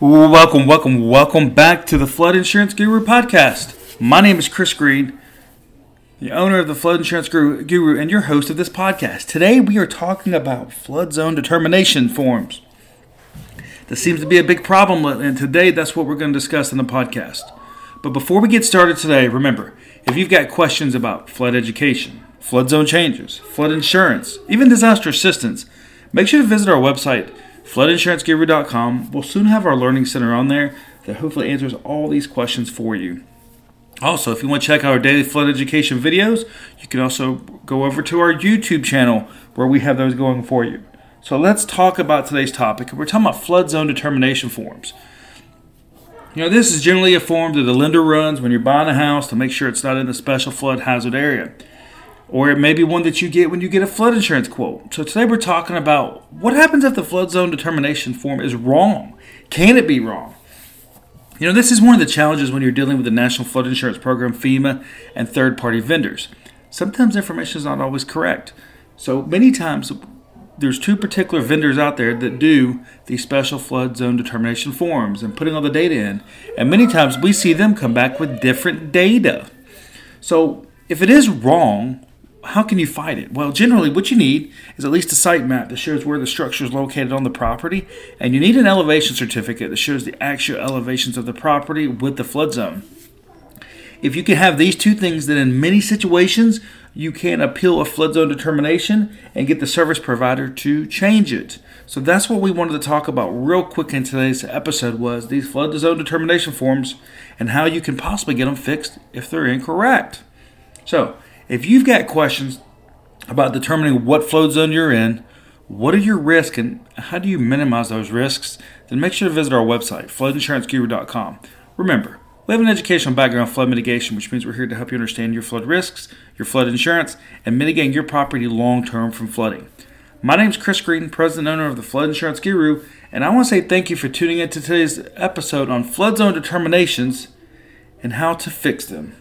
Welcome, welcome, welcome back to the Flood Insurance Guru podcast. My name is Chris Green, the owner of the Flood Insurance Guru, and your host of this podcast. Today we are talking about flood zone determination forms. This seems to be a big problem, and today that's what we're going to discuss in the podcast. But before we get started today, remember if you've got questions about flood education, flood zone changes, flood insurance, even disaster assistance, make sure to visit our website floodinsuranceguru.com. We'll soon have our learning center on there that hopefully answers all these questions for you. Also, if you want to check out our daily flood education videos, you can also go over to our YouTube channel where we have those going for you. So let's talk about today's topic. We're talking about flood zone determination forms. You know, this is generally a form that the lender runs when you're buying a house to make sure it's not in a special flood hazard area or it may be one that you get when you get a flood insurance quote. So today we're talking about what happens if the flood zone determination form is wrong. Can it be wrong? You know, this is one of the challenges when you're dealing with the National Flood Insurance Program, FEMA, and third party vendors. Sometimes information is not always correct. So many times there's two particular vendors out there that do these special flood zone determination forms and putting all the data in. And many times we see them come back with different data. So if it is wrong, how can you fight it? Well, generally, what you need is at least a site map that shows where the structure is located on the property, and you need an elevation certificate that shows the actual elevations of the property with the flood zone. If you can have these two things, then in many situations you can appeal a flood zone determination and get the service provider to change it. So that's what we wanted to talk about real quick in today's episode was these flood zone determination forms and how you can possibly get them fixed if they're incorrect. So, if you've got questions about determining what flood zone you're in, what are your risks, and how do you minimize those risks, then make sure to visit our website, floodinsuranceguru.com. Remember, we have an educational background in flood mitigation, which means we're here to help you understand your flood risks, your flood insurance, and mitigating your property long term from flooding. My name is Chris Green, president and owner of the Flood Insurance Guru, and I want to say thank you for tuning in to today's episode on flood zone determinations and how to fix them.